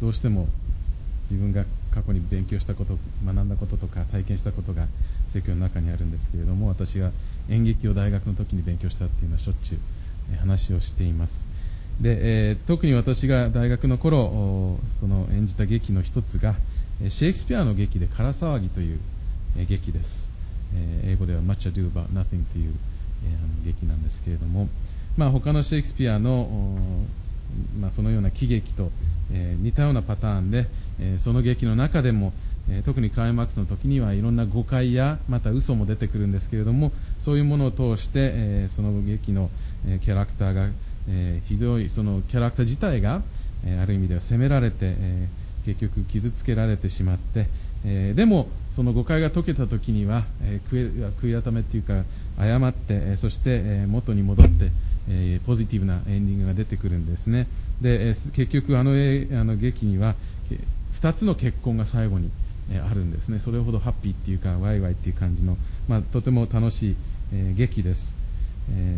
どうしても自分が過去に勉強したこと、学んだこととか体験したことが説教の中にあるんですけれども、私が演劇を大学の時に勉強したっていうのはしょっちゅう話をしています。で、えー、特に私が大学の頃、その演じた劇の一つが、シェイクスピアの劇で「空騒ぎ」という劇ですえ。英語では Much Ado About Nothing という劇なんですけれども、まあ、他のシェイクスピアの、まあ、そのような喜劇と、えー、似たようなパターンで、えー、その劇の中でも、えー、特にクライマックスの時にはいろんな誤解やまた嘘も出てくるんですけれどもそういうものを通して、えその劇の、えキャラクターが、えひどいそのキャラクター自体が、えある意味では責められて、え結局傷つけられてしまって、えー、でもその誤解が解けた時には、えー、悔い改めというか謝って、えー、そして、え元に戻って、えポジティブなエンディングが出てくるんですね。で、え結局あのあの劇には2つの結婚が最後に、えあるんですね。それほどハッピーっていうかワイワイっていう感じの、まあ、とても楽しい、え劇です、え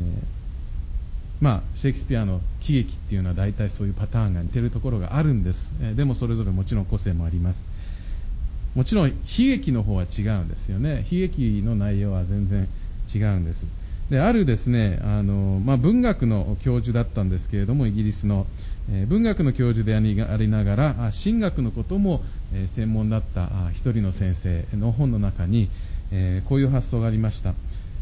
まあ、シェイクスピアの喜劇っていうのは大体そういうパターンが似てるところがあるんです、えでもそれぞれもちろん個性もあります。もちろん悲劇の方は違うんですよね。悲劇の内容は全然違うんです。であるですねあの、まあ、文学の教授だったんですけれどもイギリスの、えー、文学の教授でありながら神学のことも、え、専門だった一人の先生の本の中に、えー、こういう発想がありました。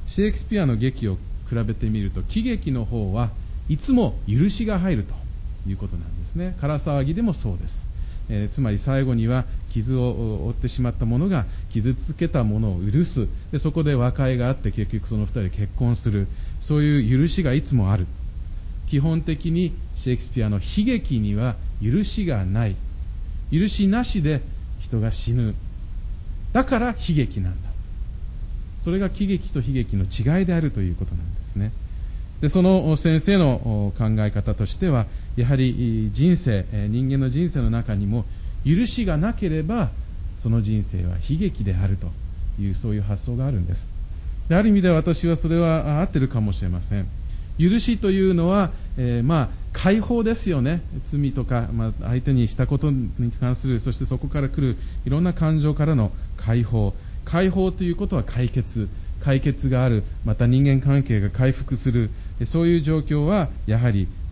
シェイクスピアの劇を比べてみると喜劇の方はいつも許しが入るということなんですね。空騒ぎでもそうです。え、つまり最後には傷を負ってしまった者が傷つけた者を許す。でそこで和解があって結局その2人で結婚する。そういう許しがいつもある。基本的にシェイクスピアの悲劇には許しがない。許しなしで人が死ぬ。だから悲劇なんだ。それが喜劇と悲劇の違いであるということなんですね。でその先生の考え方としてはやはり人生人間の人生の中にも許しがなければその人生は悲劇であるというそういう発想があるんです。である意味では私はそれは合ってるかもしれません。許しというのは、えー、まあ解放ですよね。罪とか、まあ、相手にしたことに関するそしてそこから来るいろんな感情からの解放。解放ということは解決。解決がある。また人間関係が回復する。そういう状況はやはり